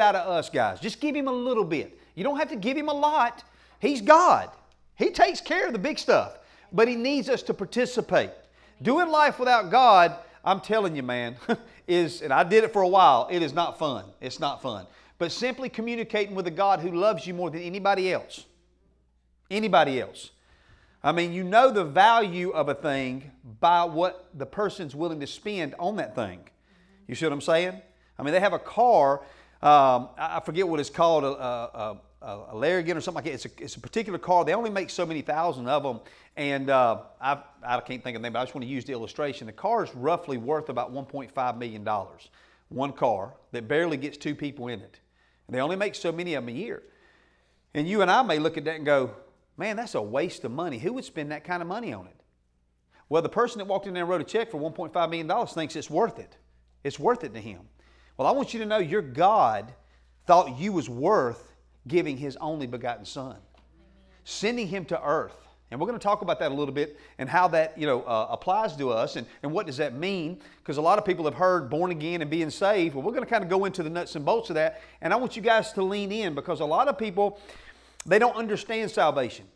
out of us, guys. Just give him a little bit. You don't have to give him a lot. He's God. He takes care of the big stuff, but he needs us to participate. Doing life without God, I'm telling you, man, is, and I did it for a while, it is not fun. It's not fun. But simply communicating with a God who loves you more than anybody else. Anybody else. I mean, you know the value of a thing by what the person's willing to spend on that thing. You see what I'm saying? I mean, they have a car, um, I forget what it's called, a, a, a, a Larigan or something like that. It's a, it's a particular car. They only make so many thousand of them. And uh, I, I can't think of the name, but I just want to use the illustration. The car is roughly worth about $1.5 million. One car that barely gets two people in it. And they only make so many of them a year. And you and I may look at that and go, man, that's a waste of money. Who would spend that kind of money on it? Well, the person that walked in there and wrote a check for $1.5 million thinks it's worth it. It's worth it to him. Well, I want you to know your God thought you was worth giving his only begotten son, sending him to earth. And we're going to talk about that a little bit and how that you know uh, applies to us and, and what does that mean because a lot of people have heard born again and being saved. Well, we're going to kind of go into the nuts and bolts of that. And I want you guys to lean in because a lot of people, they don't understand salvation.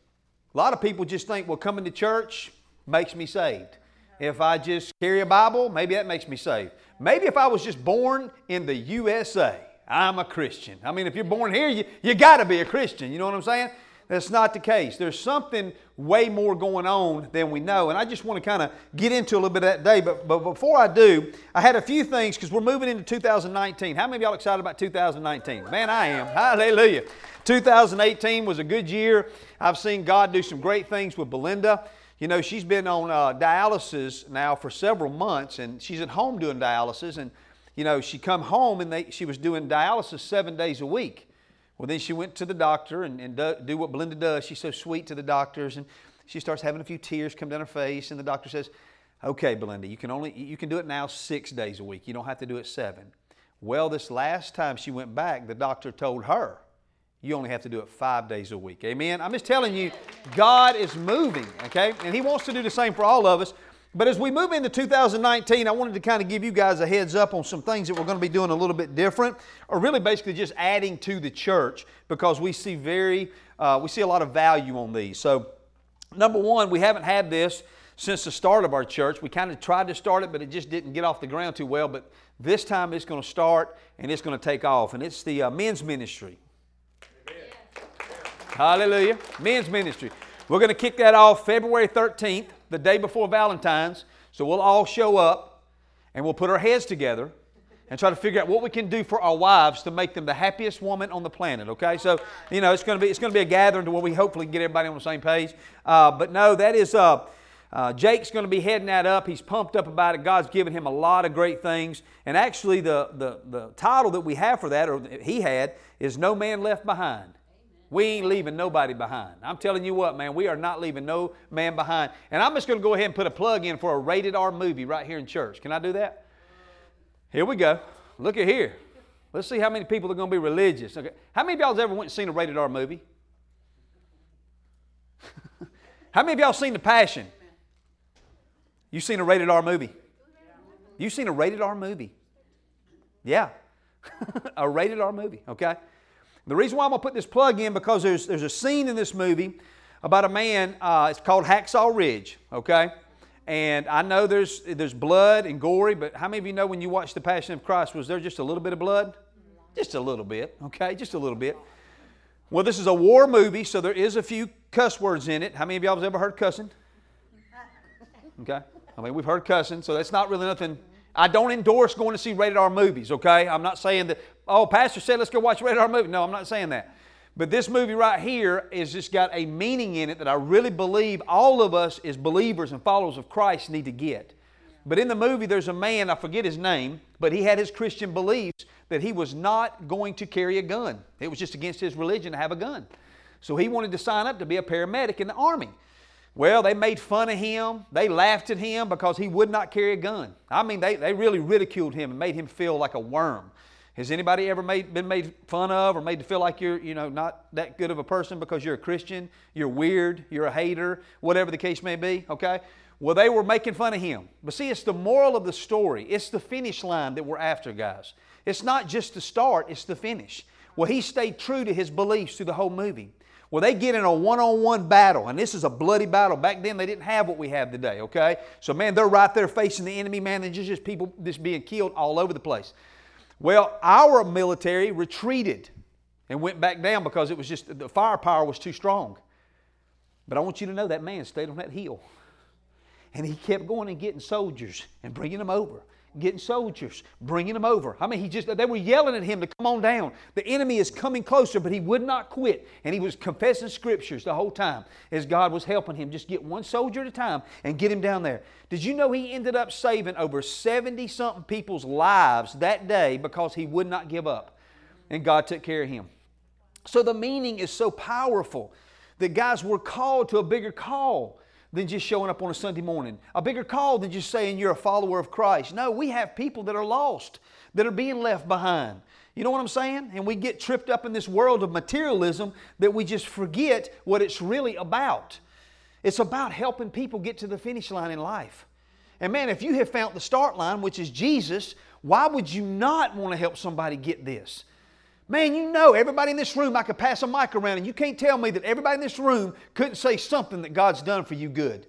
A lot of people just think, well, coming to church makes me saved. If I just carry a Bible, maybe that makes me saved. Maybe if I was just born in the USA, I'm a Christian. I mean, if you're born here, you, you got to be a Christian. You know what I'm saying? That's not the case. There's something way more going on than we know. And I just want to kind of get into a little bit of that day. But, but before I do, I had a few things because we're moving into 2019. How many of y'all excited about 2019? Man, I am. Hallelujah. 2018 was a good year. I've seen God do some great things with Belinda. You know, she's been on uh, dialysis now for several months, and she's at home doing dialysis. And you know, she come home and they, she was doing dialysis seven days a week. Well, then she went to the doctor and, and do, do what Belinda does. She's so sweet to the doctors, and she starts having a few tears come down her face. And the doctor says, "Okay, Belinda, you can only you can do it now six days a week. You don't have to do it seven. Well, this last time she went back, the doctor told her, you only have to do it five days a week. Amen. I'm just telling you, God is moving, okay? And He wants to do the same for all of us. But as we move into 2019, I wanted to kind of give you guys a heads up on some things that we're going to be doing a little bit different, or really basically just adding to the church because we see very, uh, we see a lot of value on these. So, number one, we haven't had this since the start of our church. We kind of tried to start it, but it just didn't get off the ground too well. But this time it's going to start and it's going to take off, and it's the uh, men's ministry. Hallelujah. Men's ministry. We're going to kick that off February 13th, the day before Valentine's. So we'll all show up and we'll put our heads together and try to figure out what we can do for our wives to make them the happiest woman on the planet. Okay, so you know it's going to be it's going to be a gathering to where we hopefully get everybody on the same page. Uh, but no, that is uh, uh, Jake's going to be heading that up. He's pumped up about it. God's given him a lot of great things. And actually, the the the title that we have for that, or he had, is "No Man Left Behind." We ain't leaving nobody behind. I'm telling you what, man, we are not leaving no man behind. And I'm just going to go ahead and put a plug in for a rated R movie right here in church. Can I do that? Here we go. Look at here. Let's see how many people are going to be religious. Okay. How many of y'all ever went and seen a rated R movie? how many of y'all seen The Passion? You seen a rated R movie? You seen a rated R movie? Yeah. a rated R movie, okay? The reason why I'm going to put this plug in because there's, there's a scene in this movie about a man, uh, it's called Hacksaw Ridge, okay? And I know there's, there's blood and gory, but how many of you know when you watched The Passion of Christ, was there just a little bit of blood? Just a little bit, okay? Just a little bit. Well, this is a war movie, so there is a few cuss words in it. How many of y'all have ever heard cussing? Okay? I mean, we've heard cussing, so that's not really nothing I don't endorse going to see rated R movies, okay? I'm not saying that, oh, Pastor said let's go watch a rated R movie. No, I'm not saying that. But this movie right here has just got a meaning in it that I really believe all of us as believers and followers of Christ need to get. But in the movie, there's a man, I forget his name, but he had his Christian beliefs that he was not going to carry a gun. It was just against his religion to have a gun. So he wanted to sign up to be a paramedic in the Army. Well, they made fun of him. They laughed at him because he would not carry a gun. I mean, they, they really ridiculed him and made him feel like a worm. Has anybody ever made, been made fun of or made to feel like you're, you know, not that good of a person because you're a Christian, you're weird, you're a hater, whatever the case may be, okay? Well, they were making fun of him. But see, it's the moral of the story. It's the finish line that we're after, guys. It's not just the start, it's the finish. Well, he stayed true to his beliefs through the whole movie. Well, they get in a one on one battle, and this is a bloody battle. Back then, they didn't have what we have today, okay? So, man, they're right there facing the enemy, man. There's just people just being killed all over the place. Well, our military retreated and went back down because it was just the firepower was too strong. But I want you to know that man stayed on that hill. And he kept going and getting soldiers and bringing them over getting soldiers, bringing them over. I mean, he just, they were yelling at him to come on down. The enemy is coming closer, but he would not quit. And he was confessing scriptures the whole time as God was helping him just get one soldier at a time and get him down there. Did you know he ended up saving over 70 something people's lives that day because he would not give up? And God took care of him. So the meaning is so powerful that guys were called to a bigger call than just showing up on a Sunday morning, a bigger call than just saying you're a follower of Christ. No, we have people that are lost, that are being left behind. You know what I'm saying? And we get tripped up in this world of materialism that we just forget what it's really about. It's about helping people get to the finish line in life. And man, if you have found the start line, which is Jesus, why would you not want to help somebody get this? Man, you know, everybody in this room, I could pass a mic around, and you can't tell me that everybody in this room couldn't say something that God's done for you good.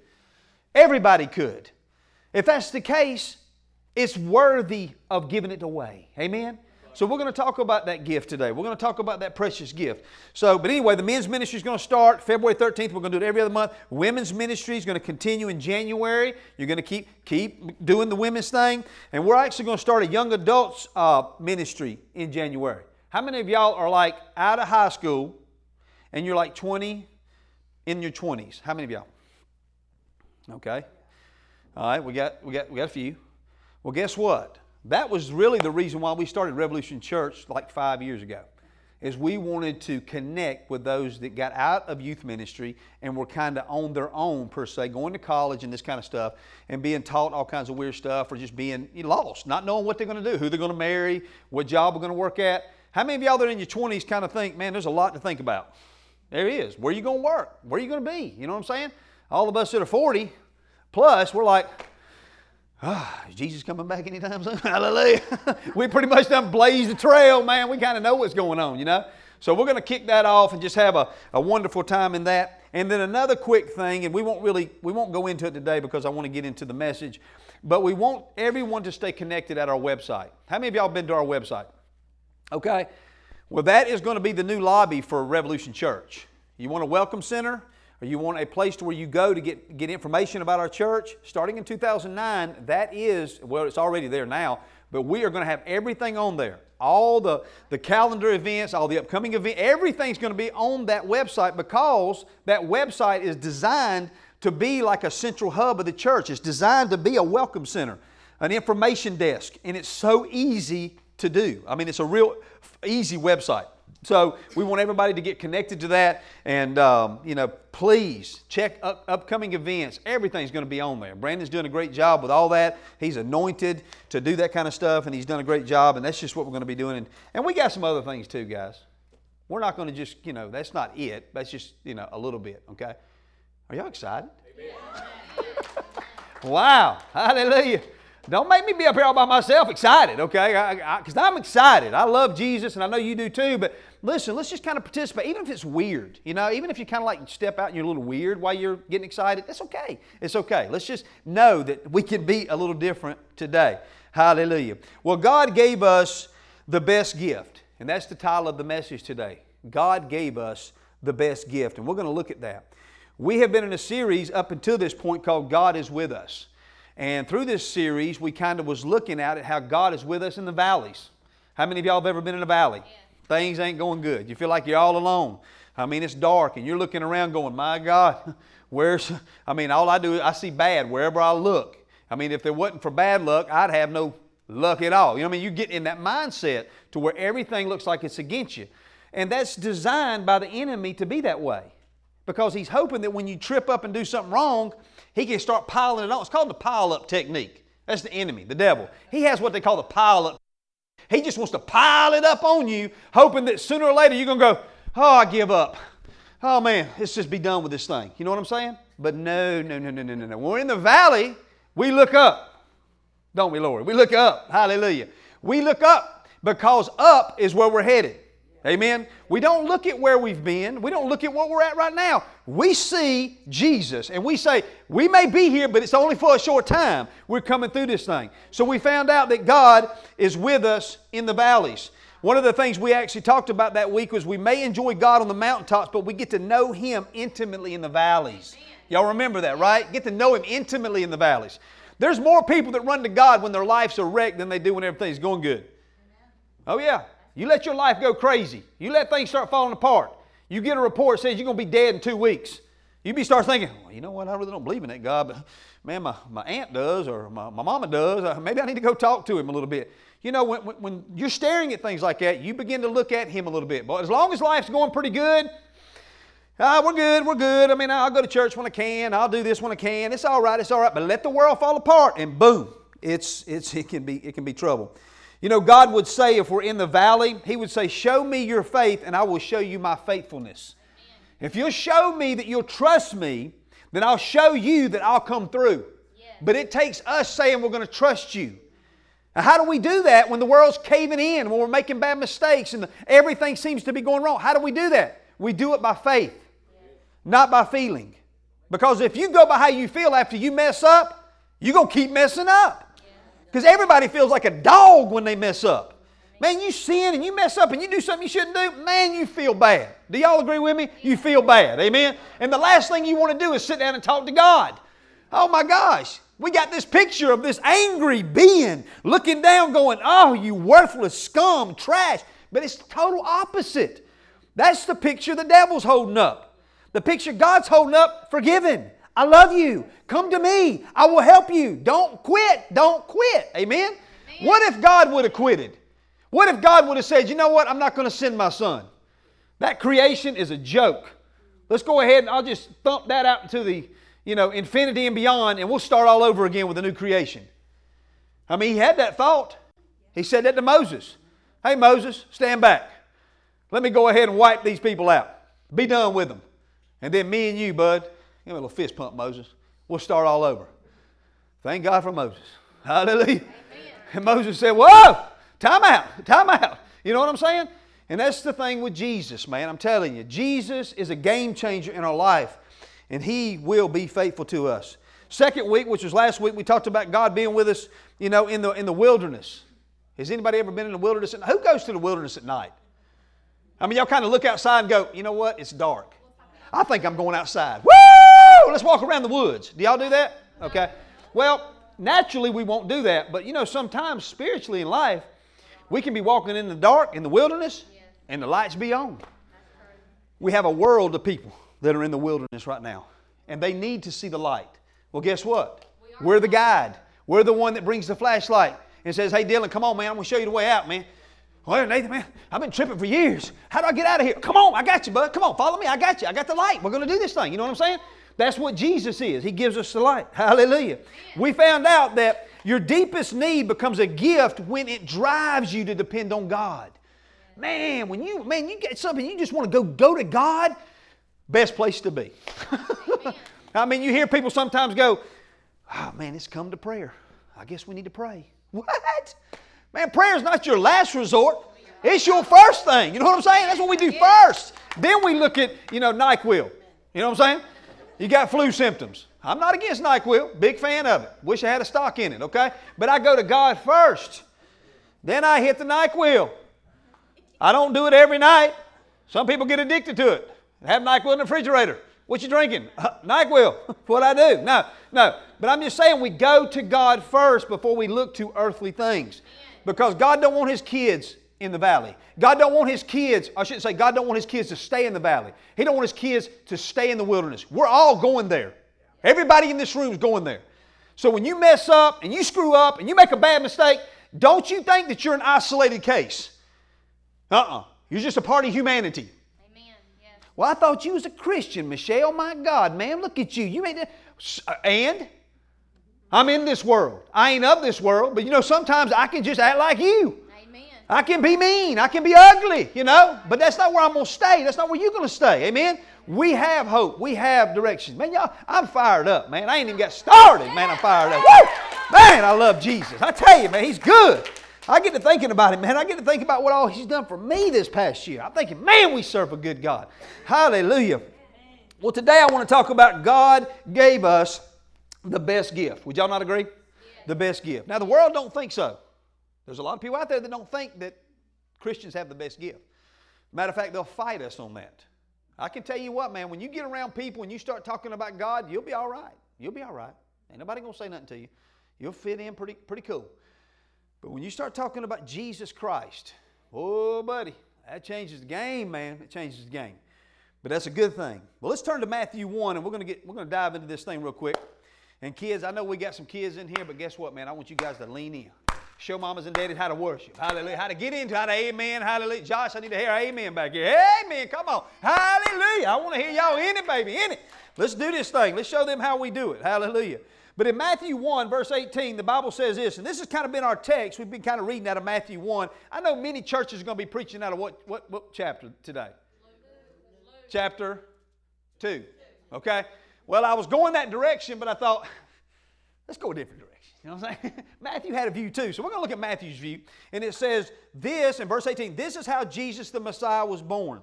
Everybody could. If that's the case, it's worthy of giving it away. Amen? So we're going to talk about that gift today. We're going to talk about that precious gift. So, but anyway, the men's ministry is going to start February 13th. We're going to do it every other month. Women's ministry is going to continue in January. You're going to keep keep doing the women's thing, and we're actually going to start a young adults uh, ministry in January. How many of y'all are like out of high school and you're like 20 in your 20s? How many of y'all? Okay. All right, we got, we got, we got a few. Well, guess what? That was really the reason why we started Revolution Church like five years ago. Is we wanted to connect with those that got out of youth ministry and were kind of on their own per se, going to college and this kind of stuff, and being taught all kinds of weird stuff, or just being lost, not knowing what they're going to do, who they're going to marry, what job they're going to work at. How many of y'all that are in your 20s kind of think, man, there's a lot to think about? There is. Where are you going to work? Where are you going to be? You know what I'm saying? All of us that are 40 plus, we're like, ah, is Jesus coming back anytime soon? Hallelujah. we pretty much done blazed the trail, man. We kind of know what's going on, you know? So we're going to kick that off and just have a, a wonderful time in that. And then another quick thing, and we won't really, we won't go into it today because I want to get into the message, but we want everyone to stay connected at our website. How many of y'all been to our website? Okay? Well, that is going to be the new lobby for Revolution Church. You want a welcome center? Or you want a place to where you go to get, get information about our church? Starting in 2009, that is, well, it's already there now, but we are going to have everything on there. All the, the calendar events, all the upcoming events, everything's going to be on that website because that website is designed to be like a central hub of the church. It's designed to be a welcome center, an information desk, and it's so easy to do. I mean, it's a real easy website. So we want everybody to get connected to that, and um, you know, please check up, upcoming events. Everything's going to be on there. Brandon's doing a great job with all that. He's anointed to do that kind of stuff, and he's done a great job. And that's just what we're going to be doing. And, and we got some other things too, guys. We're not going to just, you know, that's not it. That's just, you know, a little bit. Okay. Are y'all excited? wow! Hallelujah! Don't make me be up here all by myself excited, okay? Because I'm excited. I love Jesus, and I know you do too. But listen, let's just kind of participate, even if it's weird. You know, even if you kind of like step out and you're a little weird while you're getting excited, that's okay. It's okay. Let's just know that we can be a little different today. Hallelujah. Well, God gave us the best gift, and that's the title of the message today. God gave us the best gift, and we're going to look at that. We have been in a series up until this point called God is with us. And through this series, we kind of was looking at it how God is with us in the valleys. How many of y'all have ever been in a valley? Yeah. Things ain't going good. You feel like you're all alone. I mean, it's dark and you're looking around going, my God, where's, I mean, all I do is I see bad wherever I look. I mean, if there wasn't for bad luck, I'd have no luck at all. You know what I mean? You get in that mindset to where everything looks like it's against you. And that's designed by the enemy to be that way. Because he's hoping that when you trip up and do something wrong, he can start piling it on. It's called the pile up technique. That's the enemy, the devil. He has what they call the pile up. He just wants to pile it up on you, hoping that sooner or later you're going to go, Oh, I give up. Oh, man, let's just be done with this thing. You know what I'm saying? But no, no, no, no, no, no, no. We're in the valley, we look up. Don't we, Lord? We look up. Hallelujah. We look up because up is where we're headed. Amen. We don't look at where we've been. We don't look at what we're at right now. We see Jesus and we say, we may be here, but it's only for a short time. We're coming through this thing. So we found out that God is with us in the valleys. One of the things we actually talked about that week was we may enjoy God on the mountaintops, but we get to know Him intimately in the valleys. Y'all remember that, right? Get to know Him intimately in the valleys. There's more people that run to God when their lives are wrecked than they do when everything's going good. Oh, yeah. You let your life go crazy. You let things start falling apart. You get a report says you're going to be dead in two weeks. You be start thinking, well, you know what? I really don't believe in that God, but man, my, my aunt does or my, my mama does. Maybe I need to go talk to him a little bit. You know, when, when you're staring at things like that, you begin to look at him a little bit. But as long as life's going pretty good, ah, we're good, we're good. I mean, I'll go to church when I can. I'll do this when I can. It's all right, it's all right. But let the world fall apart, and boom, it's, it's, it, can be, it can be trouble. You know, God would say, if we're in the valley, He would say, Show me your faith, and I will show you my faithfulness. If you'll show me that you'll trust me, then I'll show you that I'll come through. But it takes us saying we're going to trust you. Now, how do we do that when the world's caving in, when we're making bad mistakes and everything seems to be going wrong? How do we do that? We do it by faith, not by feeling. Because if you go by how you feel after you mess up, you're going to keep messing up. Because everybody feels like a dog when they mess up. Man, you sin and you mess up and you do something you shouldn't do, man, you feel bad. Do y'all agree with me? You feel bad. Amen? And the last thing you want to do is sit down and talk to God. Oh my gosh. We got this picture of this angry being looking down, going, Oh, you worthless scum, trash. But it's the total opposite. That's the picture the devil's holding up. The picture God's holding up, forgiven. I love you. Come to me. I will help you. Don't quit. Don't quit. Amen? Amen. What if God would have quitted? What if God would have said, you know what? I'm not going to send my son. That creation is a joke. Let's go ahead and I'll just thump that out into the, you know, infinity and beyond, and we'll start all over again with a new creation. I mean, he had that thought. He said that to Moses. Hey, Moses, stand back. Let me go ahead and wipe these people out. Be done with them. And then me and you, bud, Give me a little fist pump, Moses. We'll start all over. Thank God for Moses. Hallelujah. Amen. And Moses said, Whoa, time out, time out. You know what I'm saying? And that's the thing with Jesus, man. I'm telling you, Jesus is a game changer in our life, and He will be faithful to us. Second week, which was last week, we talked about God being with us, you know, in the, in the wilderness. Has anybody ever been in the wilderness? Who goes to the wilderness at night? I mean, y'all kind of look outside and go, you know what? It's dark. I think I'm going outside. Woo! Let's walk around the woods. Do y'all do that? Okay. Well, naturally we won't do that, but you know, sometimes spiritually in life, we can be walking in the dark in the wilderness and the lights be on. We have a world of people that are in the wilderness right now, and they need to see the light. Well, guess what? We're the guide. We're the one that brings the flashlight and says, Hey, Dylan, come on, man. I'm going to show you the way out, man. Well, Nathan, man, I've been tripping for years. How do I get out of here? Come on, I got you, bud. Come on, follow me. I got you. I got the light. We're going to do this thing. You know what I'm saying? That's what Jesus is. He gives us the light. Hallelujah. We found out that your deepest need becomes a gift when it drives you to depend on God. Man, when you man, you get something you just want to go go to God, best place to be. I mean, you hear people sometimes go, "Oh man, it's come to prayer. I guess we need to pray." What? Man, prayer is not your last resort. It's your first thing. You know what I'm saying? That's what we do first. Then we look at, you know, NyQuil. You know what I'm saying? You got flu symptoms. I'm not against NyQuil, big fan of it. Wish I had a stock in it, okay? But I go to God first. Then I hit the NyQuil. I don't do it every night. Some people get addicted to it. Have NyQuil in the refrigerator. What you drinking? Uh, NyQuil. what I do. No, no. But I'm just saying we go to God first before we look to earthly things. Because God don't want His kids in the valley. God don't want his kids, I shouldn't say God don't want his kids to stay in the valley. He don't want his kids to stay in the wilderness. We're all going there. Everybody in this room is going there. So when you mess up and you screw up and you make a bad mistake, don't you think that you're an isolated case. Uh-uh. You're just a part of humanity. Amen. Yes. Well, I thought you was a Christian, Michelle. My God, man, look at you. You made it. Uh, and I'm in this world. I ain't of this world, but you know, sometimes I can just act like you. I can be mean. I can be ugly, you know, but that's not where I'm going to stay. That's not where you're going to stay. Amen? We have hope. We have direction. Man, y'all, I'm fired up, man. I ain't even got started, man. I'm fired up. Woo! Man, I love Jesus. I tell you, man, He's good. I get to thinking about him, man. I get to think about what all He's done for me this past year. I'm thinking, man, we serve a good God. Hallelujah. Well, today I want to talk about God gave us the best gift. Would y'all not agree? The best gift. Now, the world don't think so. There's a lot of people out there that don't think that Christians have the best gift. Matter of fact, they'll fight us on that. I can tell you what, man, when you get around people and you start talking about God, you'll be all right. You'll be all right. Ain't nobody gonna say nothing to you. You'll fit in pretty, pretty cool. But when you start talking about Jesus Christ, oh, buddy, that changes the game, man. It changes the game. But that's a good thing. Well, let's turn to Matthew 1 and we're gonna get we're gonna dive into this thing real quick. And kids, I know we got some kids in here, but guess what, man? I want you guys to lean in. Show mamas and daddies how to worship. Hallelujah. How to get into how to amen. Hallelujah. Josh, I need to hear amen back here. Amen. Come on. Hallelujah. I want to hear y'all in it, baby. In it. Let's do this thing. Let's show them how we do it. Hallelujah. But in Matthew 1, verse 18, the Bible says this, and this has kind of been our text. We've been kind of reading out of Matthew 1. I know many churches are going to be preaching out of what, what, what chapter today? Chapter 2. Okay? Well, I was going that direction, but I thought, let's go a different direction. You know what I'm saying? Matthew had a view too. So we're going to look at Matthew's view. And it says this in verse 18 this is how Jesus the Messiah was born.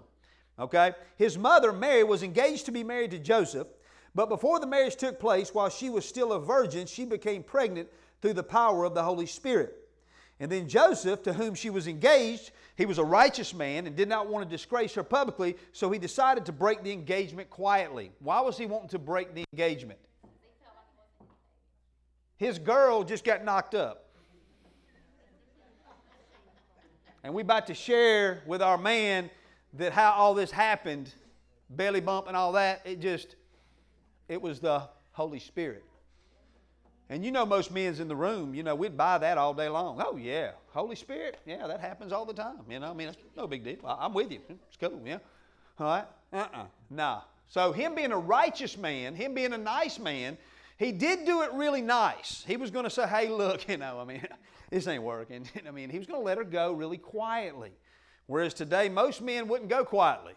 Okay? His mother, Mary, was engaged to be married to Joseph. But before the marriage took place, while she was still a virgin, she became pregnant through the power of the Holy Spirit. And then Joseph, to whom she was engaged, he was a righteous man and did not want to disgrace her publicly, so he decided to break the engagement quietly. Why was he wanting to break the engagement? His girl just got knocked up. And we about to share with our man that how all this happened, belly bump and all that, it just it was the Holy Spirit. And you know, most men's in the room, you know, we'd buy that all day long. Oh, yeah. Holy Spirit. Yeah, that happens all the time. You know, I mean, it's no big deal. I'm with you. It's cool. Yeah. All right? Uh uh-uh. uh. Nah. So, him being a righteous man, him being a nice man, he did do it really nice. He was going to say, hey, look, you know, I mean, this ain't working. I mean, he was going to let her go really quietly. Whereas today, most men wouldn't go quietly.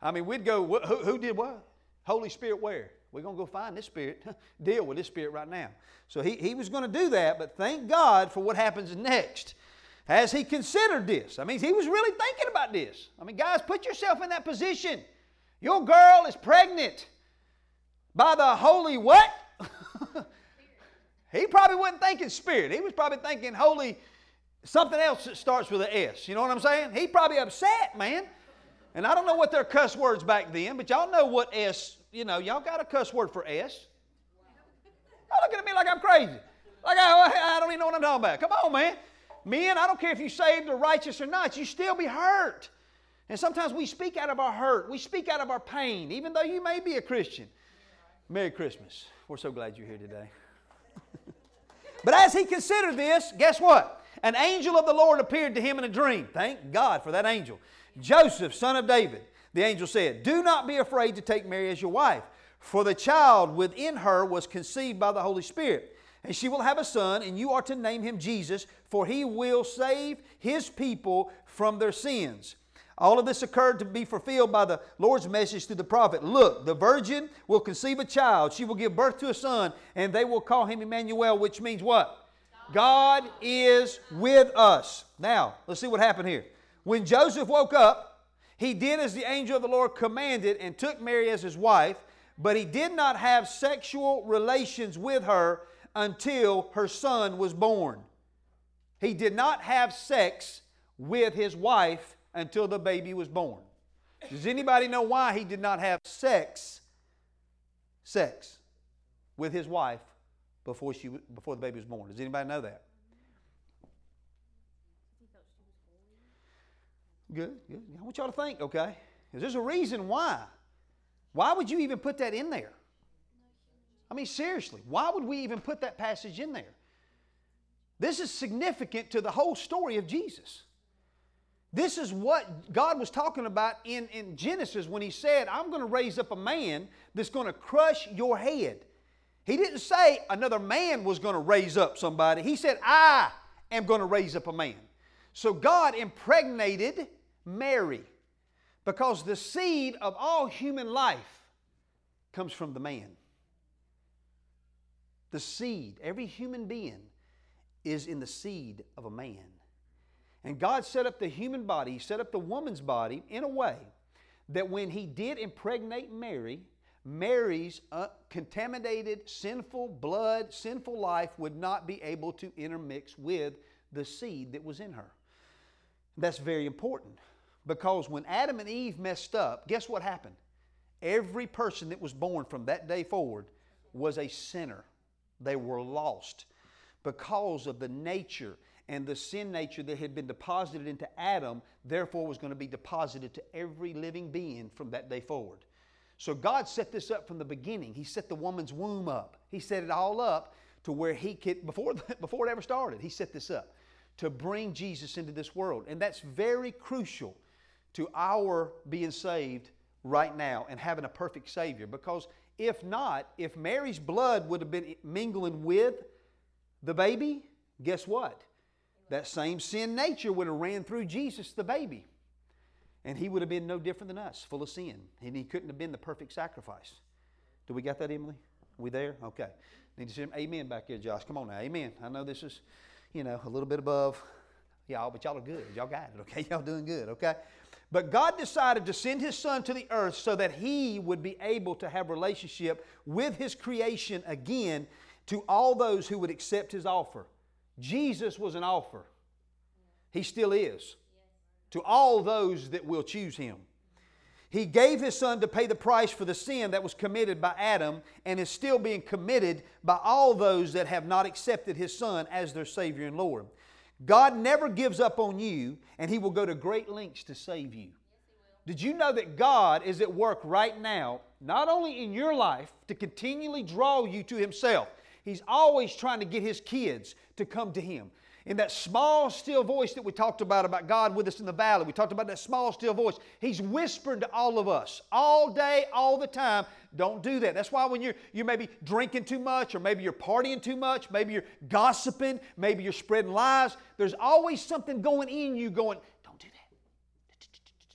I mean, we'd go, who, who did what? Holy Spirit where? We're going to go find this spirit, deal with this spirit right now. So he, he was going to do that, but thank God for what happens next. As he considered this, I mean, he was really thinking about this. I mean, guys, put yourself in that position. Your girl is pregnant by the holy what? he probably wasn't thinking spirit. He was probably thinking holy, something else that starts with an S. You know what I'm saying? He probably upset, man. And I don't know what their cuss words back then, but y'all know what S you know, y'all got a cuss word for S. Y'all looking at me like I'm crazy. Like I, I don't even know what I'm talking about. Come on, man. Men, I don't care if you saved or righteous or not, you still be hurt. And sometimes we speak out of our hurt. We speak out of our pain, even though you may be a Christian. Merry Christmas. We're so glad you're here today. but as he considered this, guess what? An angel of the Lord appeared to him in a dream. Thank God for that angel. Joseph, son of David the angel said, Do not be afraid to take Mary as your wife, for the child within her was conceived by the Holy Spirit. And she will have a son, and you are to name him Jesus, for he will save his people from their sins. All of this occurred to be fulfilled by the Lord's message to the prophet. Look, the virgin will conceive a child. She will give birth to a son, and they will call him Emmanuel, which means what? God is with us. Now, let's see what happened here. When Joseph woke up, he did as the angel of the Lord commanded and took Mary as his wife, but he did not have sexual relations with her until her son was born. He did not have sex with his wife until the baby was born. Does anybody know why he did not have sex sex with his wife before she before the baby was born? Does anybody know that? Good, good. I want y'all to think, okay? Because there's a reason why. Why would you even put that in there? I mean, seriously, why would we even put that passage in there? This is significant to the whole story of Jesus. This is what God was talking about in, in Genesis when He said, I'm going to raise up a man that's going to crush your head. He didn't say another man was going to raise up somebody. He said, I am going to raise up a man. So God impregnated Mary because the seed of all human life comes from the man. The seed, every human being is in the seed of a man. And God set up the human body, He set up the woman's body in a way that when He did impregnate Mary, Mary's uh, contaminated, sinful blood, sinful life would not be able to intermix with the seed that was in her. That's very important because when Adam and Eve messed up, guess what happened? Every person that was born from that day forward was a sinner. They were lost because of the nature and the sin nature that had been deposited into Adam, therefore was going to be deposited to every living being from that day forward. So God set this up from the beginning. He set the woman's womb up. He set it all up to where he could, before, before it ever started, he set this up to bring Jesus into this world. And that's very crucial to our being saved right now and having a perfect Savior. Because if not, if Mary's blood would have been mingling with the baby, guess what? That same sin nature would have ran through Jesus, the baby. And he would have been no different than us, full of sin. And he couldn't have been the perfect sacrifice. Do we got that, Emily? We there? Okay. Need to say amen back here, Josh. Come on now. Amen. I know this is, you know, a little bit above y'all, but y'all are good. Y'all got it, okay? Y'all doing good, okay? But God decided to send His Son to the earth so that He would be able to have relationship with His creation again to all those who would accept His offer. Jesus was an offer. He still is. To all those that will choose Him. He gave His Son to pay the price for the sin that was committed by Adam and is still being committed by all those that have not accepted His Son as their Savior and Lord. God never gives up on you, and He will go to great lengths to save you. Did you know that God is at work right now, not only in your life to continually draw you to Himself, He's always trying to get His kids to come to Him. In that small, still voice that we talked about, about God with us in the valley, we talked about that small, still voice. He's whispered to all of us all day, all the time. Don't do that. That's why when you're you may be drinking too much, or maybe you're partying too much, maybe you're gossiping, maybe you're spreading lies. There's always something going in you going, don't do that.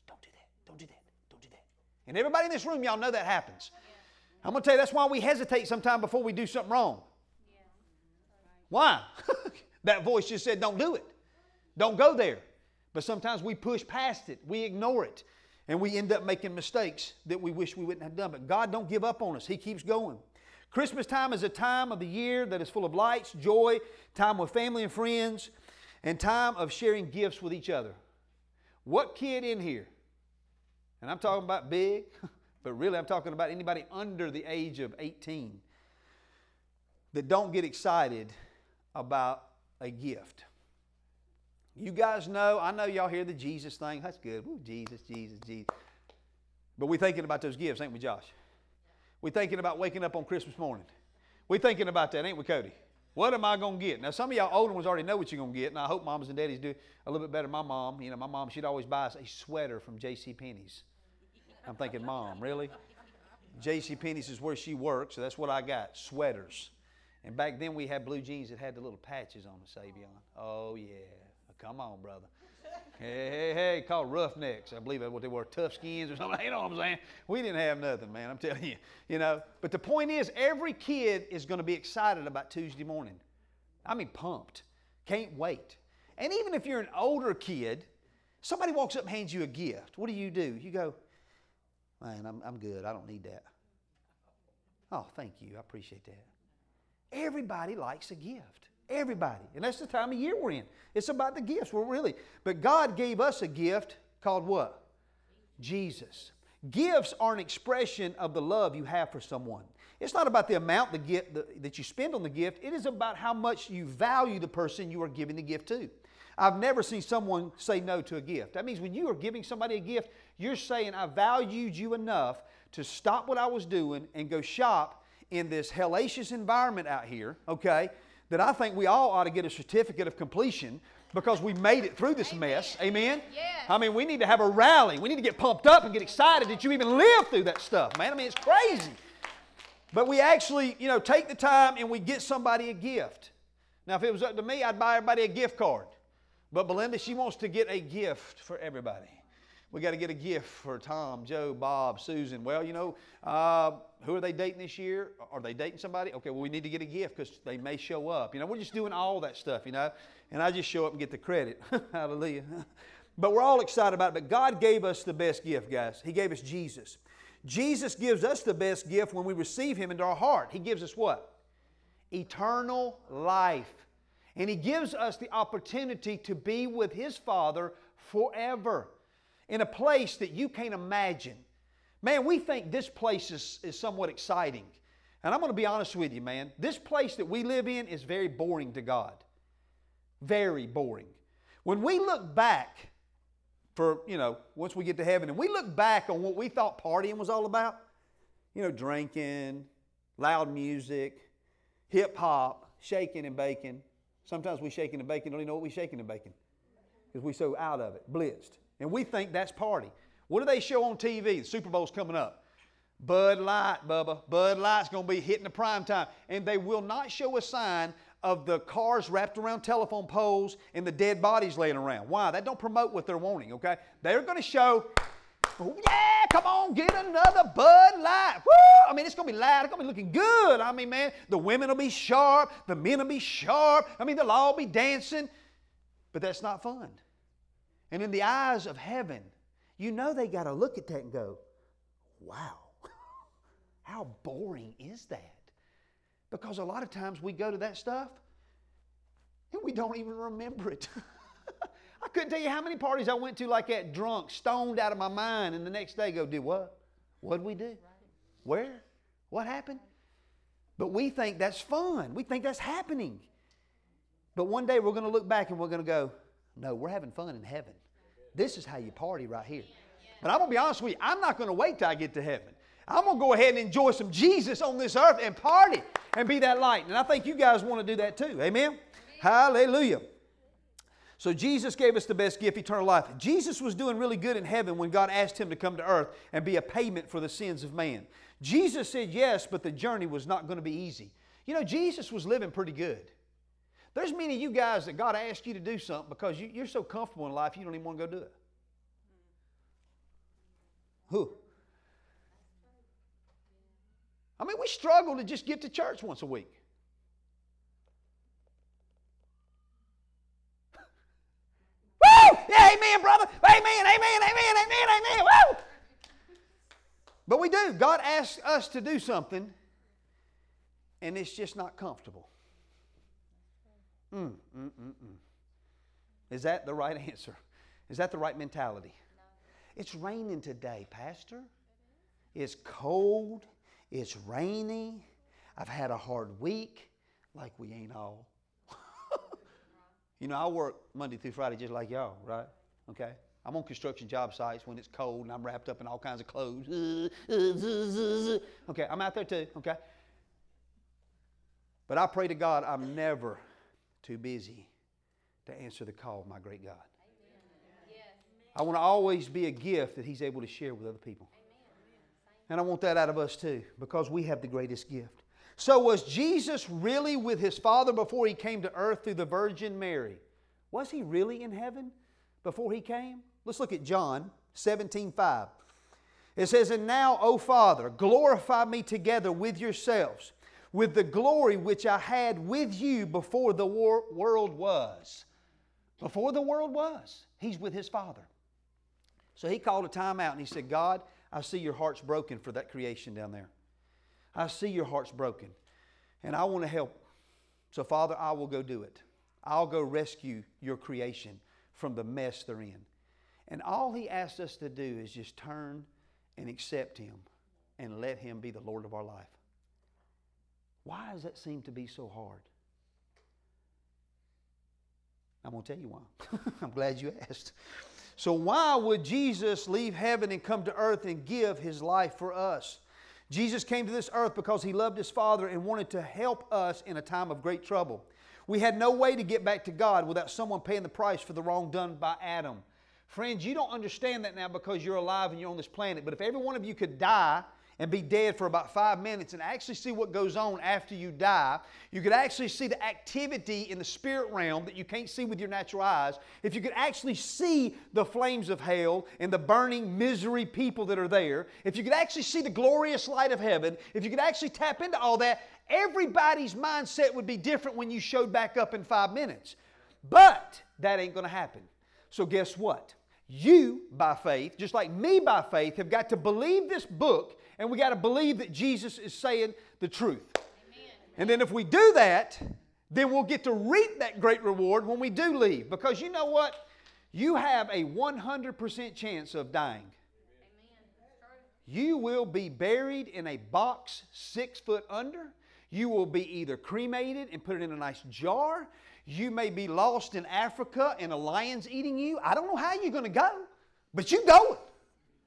Don't do that. Don't do that. Don't do that. And everybody in this room, y'all know that happens. I'm going to tell you, that's why we hesitate sometime before we do something wrong. Why? that voice just said, don't do it. Don't go there. But sometimes we push past it, we ignore it, and we end up making mistakes that we wish we wouldn't have done. But God don't give up on us, He keeps going. Christmas time is a time of the year that is full of lights, joy, time with family and friends, and time of sharing gifts with each other. What kid in here, and I'm talking about big, but really I'm talking about anybody under the age of 18 that don't get excited about a gift? You guys know, I know y'all hear the Jesus thing. That's good. Jesus, Jesus, Jesus. But we're thinking about those gifts, ain't we, Josh? We're thinking about waking up on Christmas morning. We're thinking about that, ain't we, Cody? What am I going to get? Now, some of y'all older ones already know what you're going to get, and I hope moms and daddies do a little bit better. My mom, you know, my mom, she'd always buy us a sweater from J.C. Penney's. I'm thinking, Mom, really? J.C. Penney's is where she works, so that's what I got sweaters. And back then we had blue jeans that had the little patches on the Savion. Oh, yeah. Come on, brother. Hey, hey, hey, called roughnecks. I believe that's what they were, tough skins or something. You know what I'm saying? We didn't have nothing, man. I'm telling you. You know. But the point is, every kid is going to be excited about Tuesday morning. I mean, pumped. Can't wait. And even if you're an older kid, somebody walks up and hands you a gift. What do you do? You go, man, I'm, I'm good. I don't need that. Oh, thank you. I appreciate that. Everybody likes a gift. Everybody. And that's the time of year we're in. It's about the gifts. We're really. But God gave us a gift called what? Jesus. Gifts are an expression of the love you have for someone. It's not about the amount the gift, the, that you spend on the gift, it is about how much you value the person you are giving the gift to. I've never seen someone say no to a gift. That means when you are giving somebody a gift, you're saying, I valued you enough to stop what I was doing and go shop in this hellacious environment out here, okay, that I think we all ought to get a certificate of completion because we made it through this Amen. mess. Amen? Yes. I mean, we need to have a rally. We need to get pumped up and get excited that you even live through that stuff, man. I mean, it's crazy. But we actually, you know, take the time and we get somebody a gift. Now, if it was up to me, I'd buy everybody a gift card. But Belinda, she wants to get a gift for everybody. We got to get a gift for Tom, Joe, Bob, Susan. Well, you know, uh, who are they dating this year? Are they dating somebody? Okay, well, we need to get a gift because they may show up. You know, we're just doing all that stuff, you know, and I just show up and get the credit. Hallelujah. But we're all excited about it. But God gave us the best gift, guys. He gave us Jesus. Jesus gives us the best gift when we receive Him into our heart. He gives us what? Eternal life. And He gives us the opportunity to be with His Father forever in a place that you can't imagine. Man, we think this place is, is somewhat exciting. And I'm going to be honest with you, man. This place that we live in is very boring to God. Very boring. When we look back for, you know, once we get to heaven and we look back on what we thought partying was all about, you know, drinking, loud music, hip hop, shaking and baking. Sometimes we shaking and baking, don't even know what we shaking and baking because we're so out of it, blitzed. And we think that's party. What do they show on TV? The Super Bowl's coming up. Bud Light, Bubba. Bud Light's going to be hitting the prime time. And they will not show a sign of the cars wrapped around telephone poles and the dead bodies laying around. Why? That don't promote what they're wanting, okay? They're going to show, oh, yeah, come on, get another Bud Light. Woo! I mean, it's going to be loud. It's going to be looking good. I mean, man, the women will be sharp. The men will be sharp. I mean, they'll all be dancing. But that's not fun. And in the eyes of heaven, you know they got to look at that and go, wow, how boring is that? Because a lot of times we go to that stuff and we don't even remember it. I couldn't tell you how many parties I went to like that, drunk, stoned out of my mind, and the next day go, did what? What did we do? Where? What happened? But we think that's fun. We think that's happening. But one day we're going to look back and we're going to go, no, we're having fun in heaven. This is how you party right here. But I'm going to be honest with you, I'm not going to wait till I get to heaven. I'm going to go ahead and enjoy some Jesus on this earth and party and be that light. And I think you guys want to do that too. Amen? Amen. Hallelujah. So Jesus gave us the best gift, eternal life. Jesus was doing really good in heaven when God asked him to come to earth and be a payment for the sins of man. Jesus said yes, but the journey was not going to be easy. You know, Jesus was living pretty good. There's many of you guys that God asked you to do something because you, are so comfortable in life you don't even want to go do it. Who? I mean, we struggle to just get to church once a week. Woo! Yeah, amen, brother. Amen, amen, amen, amen, amen. Woo! But we do. God asks us to do something, and it's just not comfortable. Mm, mm, mm, mm. Is that the right answer? Is that the right mentality? It's raining today, Pastor. It's cold. It's rainy. I've had a hard week, like we ain't all. you know, I work Monday through Friday just like y'all, right? Okay? I'm on construction job sites when it's cold and I'm wrapped up in all kinds of clothes. Okay, I'm out there too, okay? But I pray to God I'm never too busy to answer the call of my great God. I want to always be a gift that He's able to share with other people. And I want that out of us too, because we have the greatest gift. So, was Jesus really with His Father before He came to earth through the Virgin Mary? Was He really in heaven before He came? Let's look at John 17 5. It says, And now, O Father, glorify me together with yourselves with the glory which I had with you before the wor- world was. Before the world was, he's with his Father. So he called a time out and he said, God, I see your heart's broken for that creation down there. I see your heart's broken, and I want to help. So, Father, I will go do it. I'll go rescue your creation from the mess they're in. And all he asks us to do is just turn and accept him and let him be the Lord of our life. Why does that seem to be so hard? I'm going to tell you why. I'm glad you asked. So, why would Jesus leave heaven and come to earth and give his life for us? Jesus came to this earth because he loved his Father and wanted to help us in a time of great trouble. We had no way to get back to God without someone paying the price for the wrong done by Adam. Friends, you don't understand that now because you're alive and you're on this planet. But if every one of you could die and be dead for about five minutes and actually see what goes on after you die, you could actually see the activity in the spirit realm that you can't see with your natural eyes. If you could actually see the flames of hell and the burning misery people that are there, if you could actually see the glorious light of heaven, if you could actually tap into all that, everybody's mindset would be different when you showed back up in five minutes. But that ain't going to happen. So, guess what? You, by faith, just like me by faith, have got to believe this book and we got to believe that Jesus is saying the truth. Amen. And then if we do that, then we'll get to reap that great reward when we do leave. Because you know what? You have a 100% chance of dying. You will be buried in a box six foot under. You will be either cremated and put it in a nice jar. You may be lost in Africa and a lion's eating you. I don't know how you're going to go, but you're going.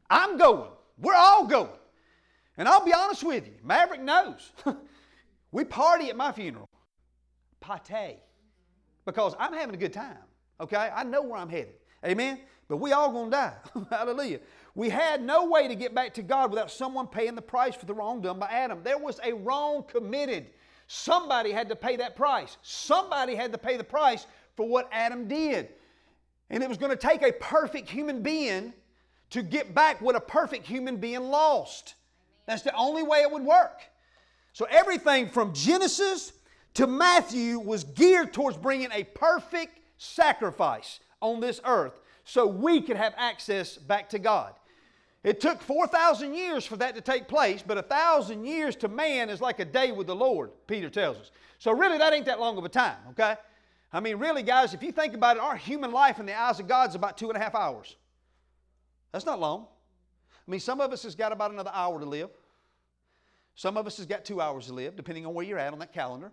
I'm going. We're all going. And I'll be honest with you, Maverick knows. we party at my funeral. Pate. Because I'm having a good time. Okay? I know where I'm headed. Amen? But we all gonna die. Hallelujah. We had no way to get back to God without someone paying the price for the wrong done by Adam. There was a wrong committed. Somebody had to pay that price. Somebody had to pay the price for what Adam did. And it was going to take a perfect human being to get back what a perfect human being lost. That's the only way it would work. So everything from Genesis to Matthew was geared towards bringing a perfect sacrifice on this earth so we could have access back to God. It took 4,000 years for that to take place, but a thousand years to man is like a day with the Lord, Peter tells us. So, really, that ain't that long of a time, okay? I mean, really, guys, if you think about it, our human life in the eyes of God is about two and a half hours. That's not long. I mean, some of us has got about another hour to live. Some of us has got two hours to live, depending on where you're at on that calendar.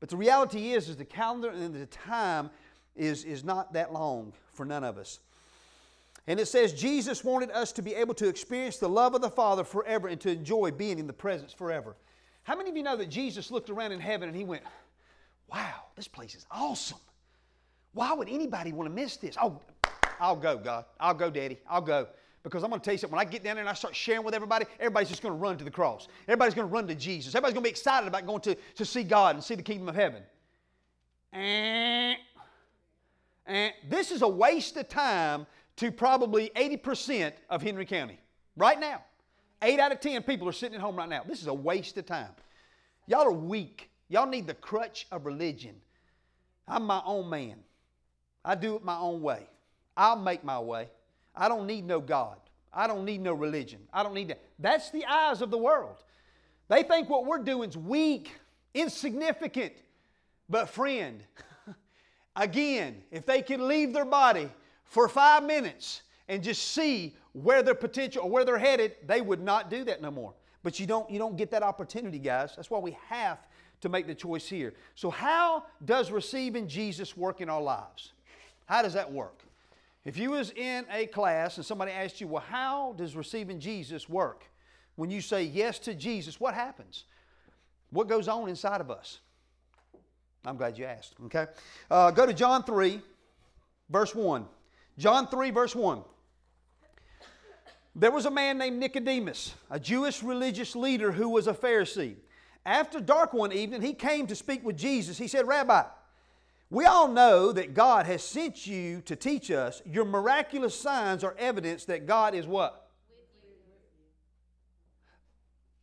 But the reality is, is the calendar and the time is, is not that long for none of us. And it says Jesus wanted us to be able to experience the love of the Father forever and to enjoy being in the presence forever. How many of you know that Jesus looked around in heaven and he went, Wow, this place is awesome. Why would anybody want to miss this? Oh, I'll go, God. I'll go, Daddy. I'll go. Because I'm going to tell you something. When I get down there and I start sharing with everybody, everybody's just going to run to the cross. Everybody's going to run to Jesus. Everybody's going to be excited about going to, to see God and see the kingdom of heaven. And, and this is a waste of time to probably 80% of Henry County right now. Eight out of 10 people are sitting at home right now. This is a waste of time. Y'all are weak. Y'all need the crutch of religion. I'm my own man. I do it my own way. I'll make my way. I don't need no God. I don't need no religion. I don't need that. That's the eyes of the world. They think what we're doing is weak, insignificant. But, friend, again, if they can leave their body for five minutes and just see where their potential or where they're headed, they would not do that no more. But you don't, you don't get that opportunity, guys. That's why we have to make the choice here. So, how does receiving Jesus work in our lives? How does that work? If you was in a class and somebody asked you, well, how does receiving Jesus work? When you say yes to Jesus, what happens? What goes on inside of us? I'm glad you asked, okay? Uh, go to John 3, verse 1. John 3, verse 1. There was a man named Nicodemus, a Jewish religious leader who was a Pharisee. After dark one evening, he came to speak with Jesus. He said, Rabbi, we all know that God has sent you to teach us. Your miraculous signs are evidence that God is what?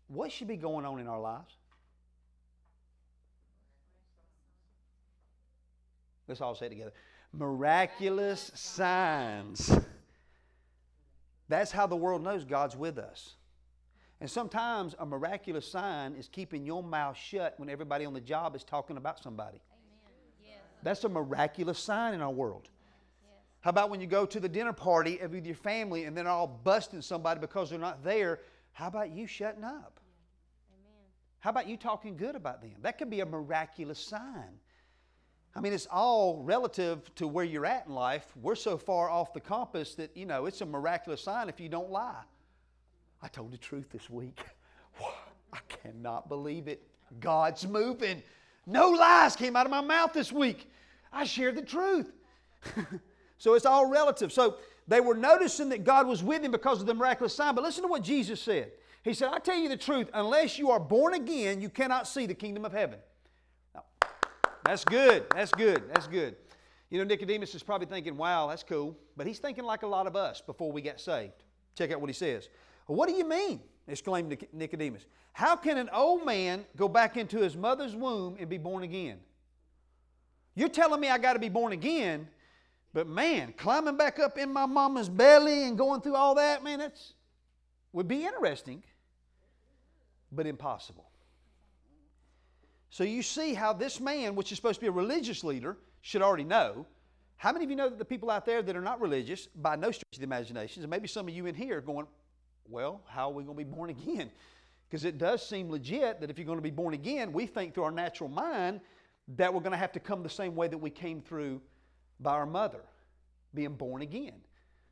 What should be going on in our lives? Let's all say it together. Miraculous signs. That's how the world knows God's with us. And sometimes a miraculous sign is keeping your mouth shut when everybody on the job is talking about somebody. That's a miraculous sign in our world. How about when you go to the dinner party with your family and they're all busting somebody because they're not there? How about you shutting up? How about you talking good about them? That could be a miraculous sign. I mean, it's all relative to where you're at in life. We're so far off the compass that, you know, it's a miraculous sign if you don't lie. I told the truth this week. I cannot believe it. God's moving. No lies came out of my mouth this week. I shared the truth. so it's all relative. So they were noticing that God was with him because of the miraculous sign. But listen to what Jesus said. He said, I tell you the truth, unless you are born again, you cannot see the kingdom of heaven. Now, that's good. That's good. That's good. You know, Nicodemus is probably thinking, wow, that's cool. But he's thinking like a lot of us before we got saved. Check out what he says. What do you mean? exclaimed Nicodemus. How can an old man go back into his mother's womb and be born again? You're telling me I got to be born again, but man, climbing back up in my mama's belly and going through all that, man, that's would be interesting, but impossible. So you see how this man, which is supposed to be a religious leader, should already know. How many of you know that the people out there that are not religious, by no stretch of the imagination, and maybe some of you in here are going, well, how are we going to be born again? Because it does seem legit that if you're going to be born again, we think through our natural mind that we're going to have to come the same way that we came through by our mother, being born again.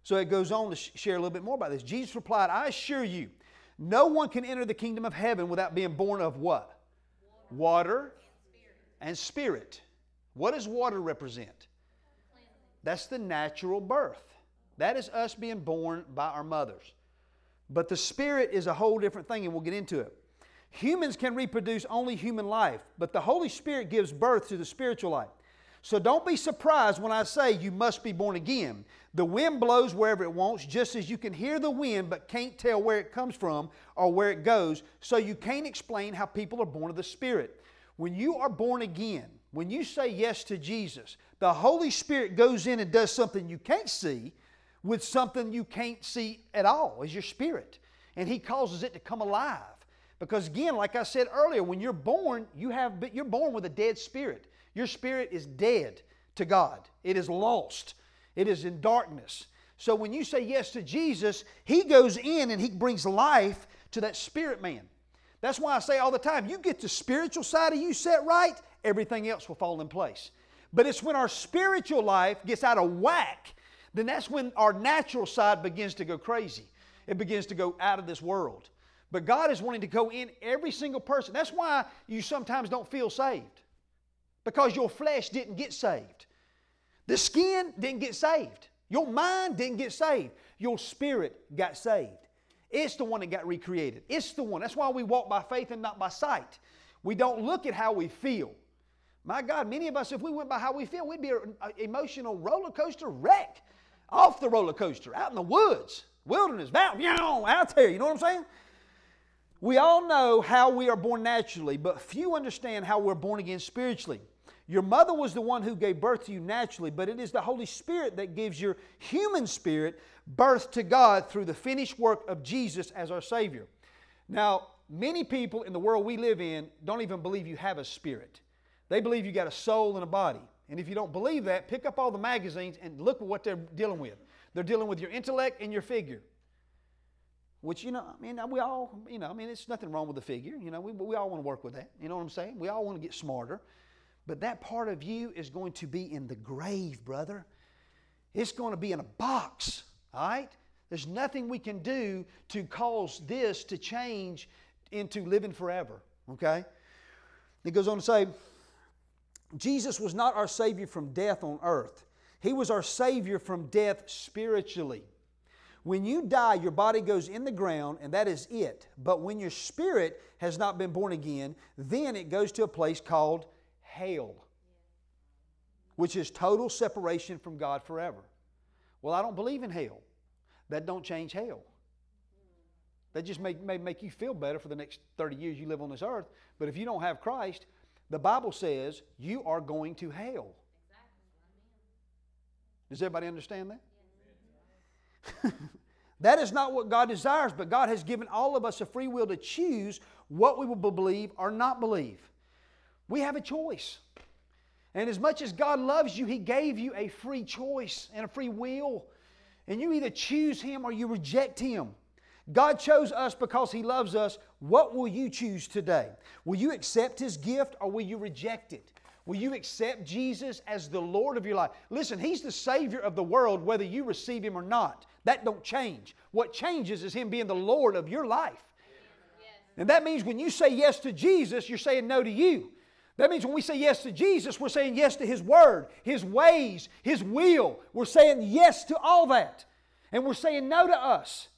So it goes on to share a little bit more about this. Jesus replied, I assure you, no one can enter the kingdom of heaven without being born of what? Water, and spirit. What does water represent? That's the natural birth. That is us being born by our mothers. But the spirit is a whole different thing, and we'll get into it. Humans can reproduce only human life, but the Holy Spirit gives birth to the spiritual life. So don't be surprised when I say you must be born again. The wind blows wherever it wants, just as you can hear the wind but can't tell where it comes from or where it goes, so you can't explain how people are born of the Spirit. When you are born again, when you say yes to Jesus, the Holy Spirit goes in and does something you can't see with something you can't see at all, is your spirit. And He causes it to come alive. Because again, like I said earlier, when you're born, you have you're born with a dead spirit. Your spirit is dead to God. It is lost. It is in darkness. So when you say yes to Jesus, He goes in and He brings life to that spirit man. That's why I say all the time, you get the spiritual side of you set right, everything else will fall in place. But it's when our spiritual life gets out of whack, then that's when our natural side begins to go crazy. It begins to go out of this world. But God is wanting to go in every single person. That's why you sometimes don't feel saved. Because your flesh didn't get saved. The skin didn't get saved. Your mind didn't get saved. Your spirit got saved. It's the one that got recreated. It's the one. That's why we walk by faith and not by sight. We don't look at how we feel. My God, many of us, if we went by how we feel, we'd be an emotional roller coaster wreck. Off the roller coaster, out in the woods, wilderness, valley, out there. You know what I'm saying? We all know how we are born naturally, but few understand how we're born again spiritually. Your mother was the one who gave birth to you naturally, but it is the Holy Spirit that gives your human spirit birth to God through the finished work of Jesus as our Savior. Now, many people in the world we live in don't even believe you have a spirit. They believe you got a soul and a body. And if you don't believe that, pick up all the magazines and look at what they're dealing with. They're dealing with your intellect and your figure. Which, you know, I mean, we all, you know, I mean, it's nothing wrong with the figure. You know, we, we all want to work with that. You know what I'm saying? We all want to get smarter. But that part of you is going to be in the grave, brother. It's going to be in a box, all right? There's nothing we can do to cause this to change into living forever, okay? It goes on to say, Jesus was not our Savior from death on earth, He was our Savior from death spiritually. When you die, your body goes in the ground, and that is it. But when your spirit has not been born again, then it goes to a place called hell, which is total separation from God forever. Well, I don't believe in hell. That don't change hell. That just may, may make you feel better for the next 30 years you live on this earth. But if you don't have Christ, the Bible says you are going to hell. Does everybody understand that? that is not what God desires, but God has given all of us a free will to choose what we will believe or not believe. We have a choice. And as much as God loves you, He gave you a free choice and a free will. And you either choose Him or you reject Him. God chose us because He loves us. What will you choose today? Will you accept His gift or will you reject it? Will you accept Jesus as the Lord of your life? Listen, He's the Savior of the world whether you receive Him or not. That don't change. What changes is Him being the Lord of your life. And that means when you say yes to Jesus, you're saying no to you. That means when we say yes to Jesus, we're saying yes to His Word, His ways, His will. We're saying yes to all that. And we're saying no to us.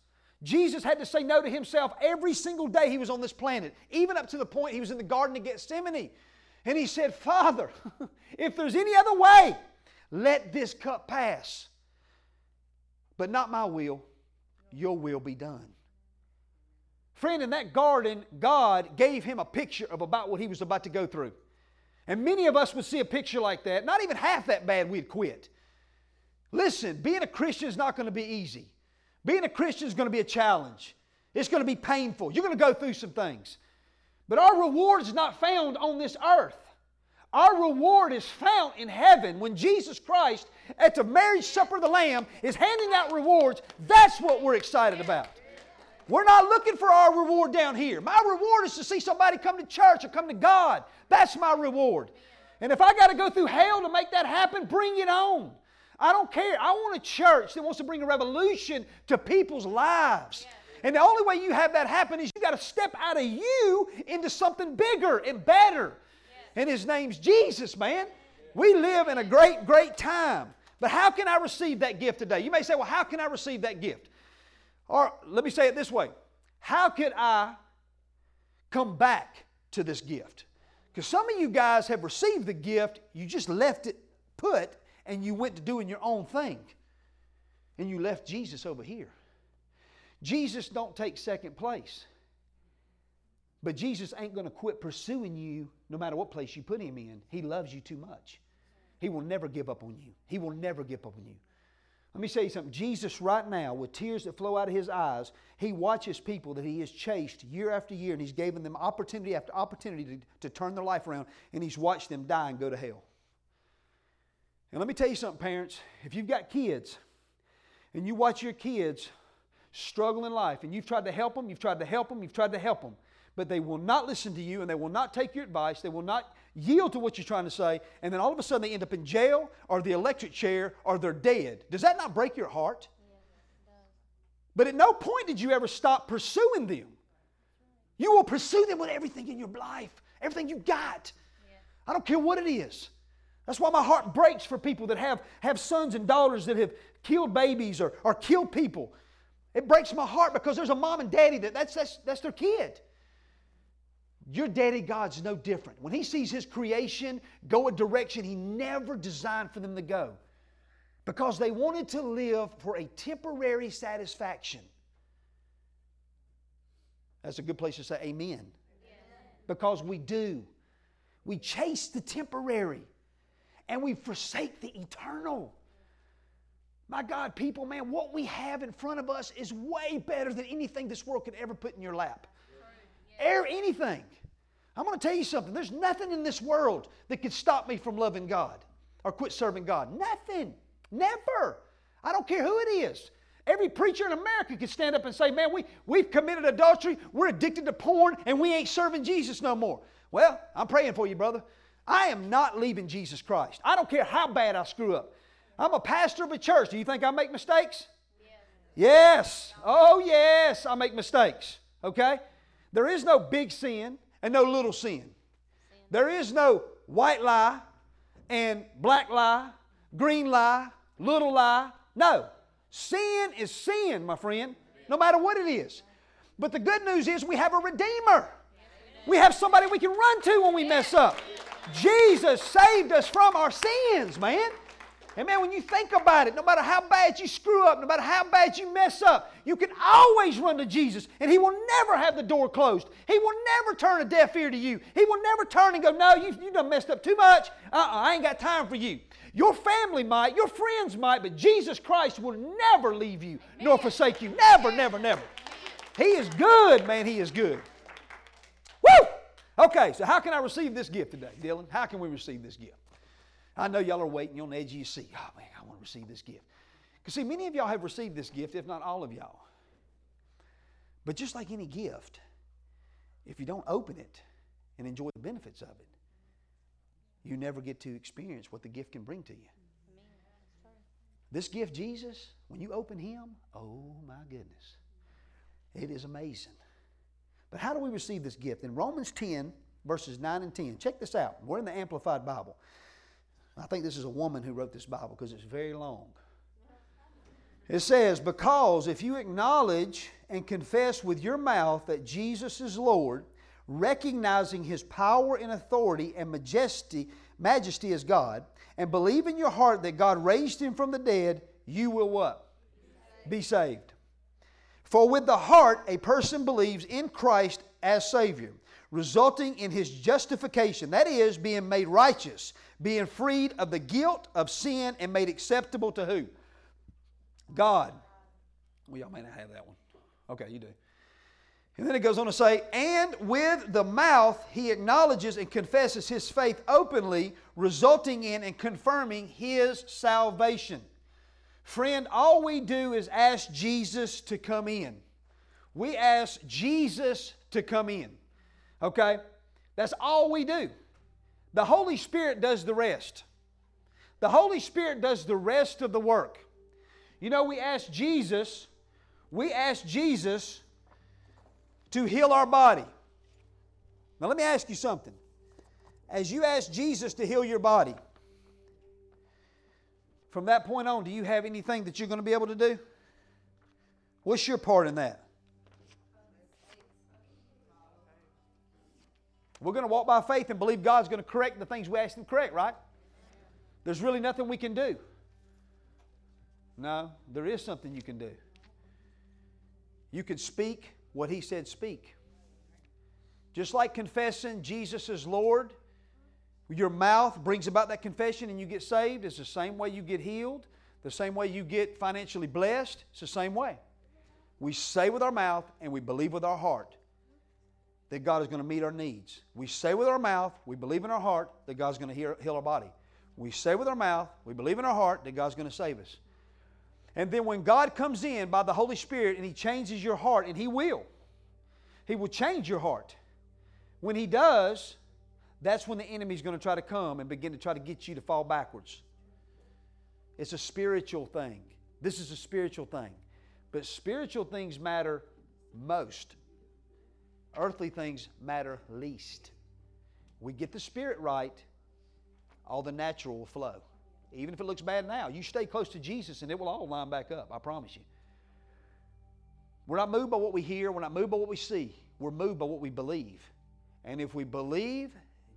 Jesus had to say no to himself every single day he was on this planet, even up to the point he was in the Garden of Gethsemane. And he said, Father, if there's any other way, let this cup pass. But not my will, your will be done. Friend, in that garden, God gave him a picture of about what he was about to go through. And many of us would see a picture like that, not even half that bad, we'd quit. Listen, being a Christian is not going to be easy. Being a Christian is going to be a challenge. It's going to be painful. You're going to go through some things. But our reward is not found on this earth. Our reward is found in heaven when Jesus Christ, at the marriage supper of the Lamb, is handing out rewards. That's what we're excited about. We're not looking for our reward down here. My reward is to see somebody come to church or come to God. That's my reward. And if I got to go through hell to make that happen, bring it on. I don't care. I want a church that wants to bring a revolution to people's lives. And the only way you have that happen is you got to step out of you into something bigger and better. And his name's Jesus, man. We live in a great, great time. But how can I receive that gift today? You may say, well, how can I receive that gift? Or let me say it this way How could I come back to this gift? Because some of you guys have received the gift, you just left it put and you went to doing your own thing. And you left Jesus over here. Jesus don't take second place. But Jesus ain't going to quit pursuing you no matter what place you put him in. He loves you too much. He will never give up on you. He will never give up on you. Let me say something. Jesus, right now, with tears that flow out of his eyes, he watches people that he has chased year after year, and he's given them opportunity after opportunity to, to turn their life around, and he's watched them die and go to hell. And let me tell you something, parents. If you've got kids and you watch your kids struggle in life and you've tried to help them, you've tried to help them, you've tried to help them, but they will not listen to you and they will not take your advice, they will not yield to what you're trying to say, and then all of a sudden they end up in jail or the electric chair or they're dead. Does that not break your heart? but at no point did you ever stop pursuing them. You will pursue them with everything in your life, everything you got. I don't care what it is. That's why my heart breaks for people that have, have sons and daughters that have killed babies or, or killed people. It breaks my heart because there's a mom and daddy that that's, that's, that's their kid. Your daddy God's no different. When He sees His creation go a direction He never designed for them to go, because they wanted to live for a temporary satisfaction. That's a good place to say amen. Because we do. We chase the temporary and we forsake the eternal. My God, people, man, what we have in front of us is way better than anything this world could ever put in your lap. Air anything. I'm going to tell you something. There's nothing in this world that could stop me from loving God or quit serving God. Nothing. Never. I don't care who it is. Every preacher in America could stand up and say, Man, we, we've committed adultery, we're addicted to porn, and we ain't serving Jesus no more. Well, I'm praying for you, brother. I am not leaving Jesus Christ. I don't care how bad I screw up. I'm a pastor of a church. Do you think I make mistakes? Yes. Oh, yes, I make mistakes. Okay? There is no big sin and no little sin. There is no white lie and black lie, green lie, little lie. No. Sin is sin, my friend, no matter what it is. But the good news is we have a Redeemer. We have somebody we can run to when we mess up. Jesus saved us from our sins, man. And man, when you think about it, no matter how bad you screw up, no matter how bad you mess up, you can always run to Jesus and He will never have the door closed. He will never turn a deaf ear to you. He will never turn and go, No, you, you done messed up too much. Uh uh I ain't got time for you. Your family might, your friends might, but Jesus Christ will never leave you nor forsake you. Never, never, never. He is good, man. He is good. Woo! Okay, so how can I receive this gift today, Dylan? How can we receive this gift? I know y'all are waiting. On the edge of your seat. Oh, man, I want to receive this gift. Because, see, many of y'all have received this gift, if not all of y'all. But just like any gift, if you don't open it and enjoy the benefits of it, you never get to experience what the gift can bring to you. This gift, Jesus, when you open Him, oh my goodness, it is amazing. But how do we receive this gift? In Romans 10, verses 9 and 10, check this out. We're in the Amplified Bible. I think this is a woman who wrote this Bible because it's very long. It says, Because if you acknowledge and confess with your mouth that Jesus is Lord, recognizing his power and authority and majesty, majesty as God, and believe in your heart that God raised him from the dead, you will what? Be saved. For with the heart a person believes in Christ as Savior, resulting in his justification. That is, being made righteous, being freed of the guilt of sin, and made acceptable to who? God. Well, y'all may not have that one. Okay, you do. And then it goes on to say, and with the mouth he acknowledges and confesses his faith openly, resulting in and confirming his salvation. Friend, all we do is ask Jesus to come in. We ask Jesus to come in. Okay? That's all we do. The Holy Spirit does the rest. The Holy Spirit does the rest of the work. You know, we ask Jesus, we ask Jesus to heal our body. Now, let me ask you something. As you ask Jesus to heal your body, from that point on, do you have anything that you're going to be able to do? What's your part in that? We're going to walk by faith and believe God's going to correct the things we ask Him to correct, right? There's really nothing we can do. No, there is something you can do. You can speak what He said speak. Just like confessing Jesus is Lord, your mouth brings about that confession and you get saved. It's the same way you get healed, the same way you get financially blessed. It's the same way. We say with our mouth and we believe with our heart that God is going to meet our needs. We say with our mouth, we believe in our heart that God's going to heal, heal our body. We say with our mouth, we believe in our heart that God's going to save us. And then when God comes in by the Holy Spirit and He changes your heart, and He will, He will change your heart. When He does, that's when the enemy's going to try to come and begin to try to get you to fall backwards. It's a spiritual thing. This is a spiritual thing. But spiritual things matter most Earthly things matter least. We get the spirit right, all the natural will flow. Even if it looks bad now, you stay close to Jesus and it will all line back up, I promise you. We're not moved by what we hear, we're not moved by what we see, we're moved by what we believe. And if we believe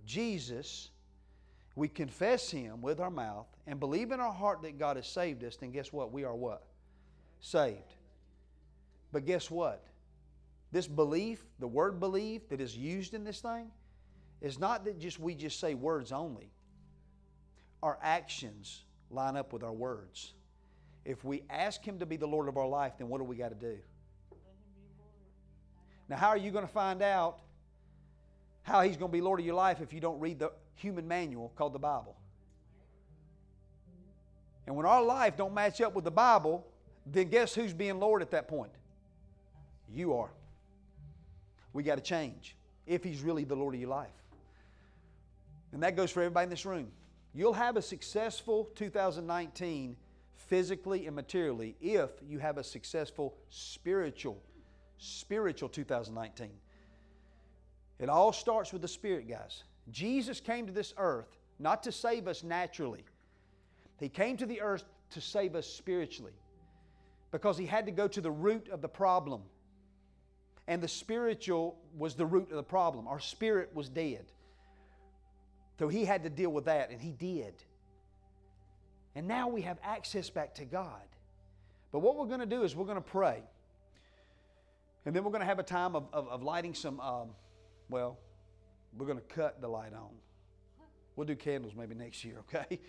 Jesus, we confess Him with our mouth and believe in our heart that God has saved us, then guess what? We are what? Saved. But guess what? This belief, the word believe that is used in this thing, is not that just we just say words only. Our actions line up with our words. If we ask Him to be the Lord of our life, then what do we got to do? Now, how are you going to find out how He's going to be Lord of your life if you don't read the human manual called the Bible? And when our life don't match up with the Bible, then guess who's being Lord at that point? You are. We got to change if He's really the Lord of your life. And that goes for everybody in this room. You'll have a successful 2019 physically and materially if you have a successful spiritual spiritual 2019. It all starts with the spirit, guys. Jesus came to this earth not to save us naturally. He came to the earth to save us spiritually because he had to go to the root of the problem and the spiritual was the root of the problem. Our spirit was dead. So he had to deal with that, and he did. And now we have access back to God. But what we're going to do is we're going to pray. And then we're going to have a time of, of, of lighting some, um, well, we're going to cut the light on. We'll do candles maybe next year, okay?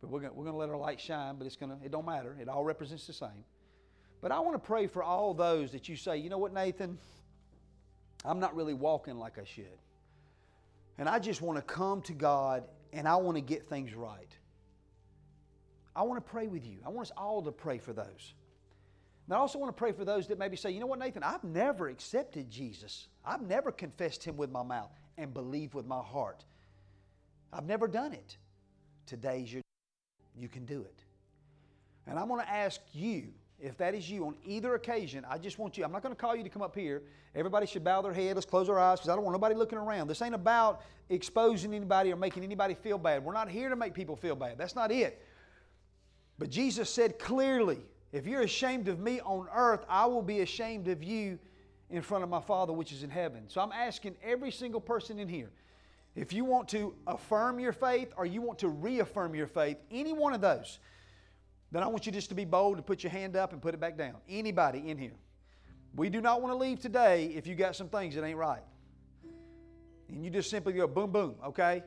But we're going, we're to let our light shine, but it's going to, it don't matter. It all represents the same. But I want to pray for all those that you say, you know what, Nathan? I'm not really walking like I should. And I just want to come to God and I want to get things right. I want to pray with you. I want us all to pray for those. And I also want to pray for those that maybe say, you know what, Nathan, I've never accepted Jesus. I've never confessed Him with my mouth and believed with my heart. I've never done it. Today's your you can do it. And I'm going to ask you if that is you on either occasion, I just want you, I'm not going to call you to come up here. Everybody should bow their head. Let's close our eyes because I don't want nobody looking around. This ain't about exposing anybody or making anybody feel bad. We're not here to make people feel bad. That's not it. But Jesus said clearly If you're ashamed of me on earth, I will be ashamed of you in front of my Father which is in heaven. So I'm asking every single person in here if you want to affirm your faith or you want to reaffirm your faith, any one of those, then I want you just to be bold and put your hand up and put it back down. Anybody in here. We do not want to leave today if you got some things that ain't right. And you just simply go boom, boom, okay?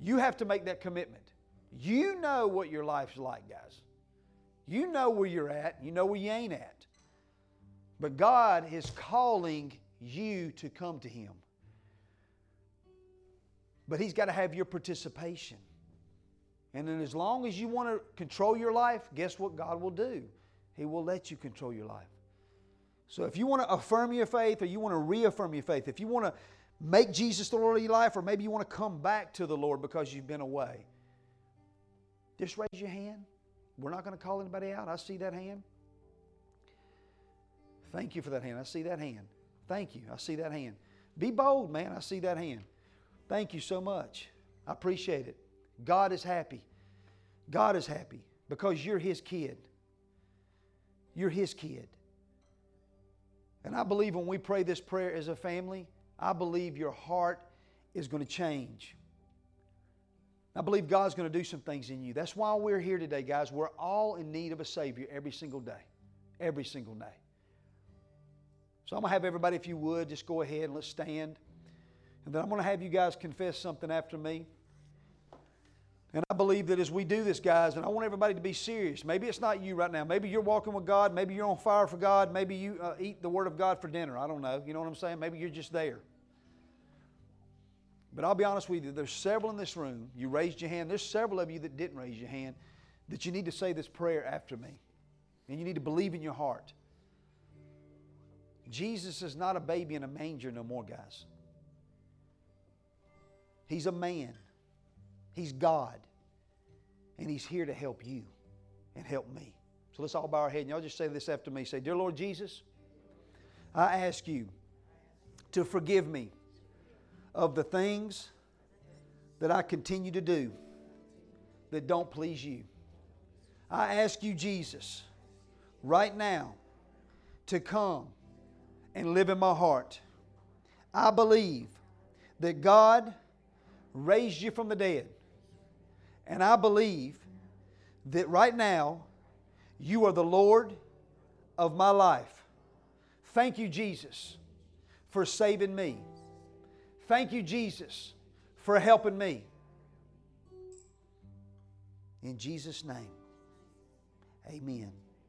You have to make that commitment. You know what your life's like, guys. You know where you're at, you know where you ain't at. But God is calling you to come to Him. But He's got to have your participation. And then, as long as you want to control your life, guess what God will do? He will let you control your life. So, if you want to affirm your faith or you want to reaffirm your faith, if you want to make Jesus the Lord of your life, or maybe you want to come back to the Lord because you've been away, just raise your hand. We're not going to call anybody out. I see that hand. Thank you for that hand. I see that hand. Thank you. I see that hand. Be bold, man. I see that hand. Thank you so much. I appreciate it. God is happy. God is happy because you're His kid. You're His kid. And I believe when we pray this prayer as a family, I believe your heart is going to change. I believe God's going to do some things in you. That's why we're here today, guys. We're all in need of a Savior every single day. Every single day. So I'm going to have everybody, if you would, just go ahead and let's stand. And then I'm going to have you guys confess something after me. And I believe that as we do this, guys, and I want everybody to be serious. Maybe it's not you right now. Maybe you're walking with God. Maybe you're on fire for God. Maybe you uh, eat the Word of God for dinner. I don't know. You know what I'm saying? Maybe you're just there. But I'll be honest with you, there's several in this room. You raised your hand. There's several of you that didn't raise your hand that you need to say this prayer after me. And you need to believe in your heart. Jesus is not a baby in a manger no more, guys. He's a man. He's God. And He's here to help you and help me. So let's all bow our head and y'all just say this after me. Say, Dear Lord Jesus, I ask you to forgive me of the things that I continue to do that don't please you. I ask you, Jesus, right now to come and live in my heart. I believe that God raised you from the dead. And I believe that right now you are the Lord of my life. Thank you, Jesus, for saving me. Thank you, Jesus, for helping me. In Jesus' name, amen.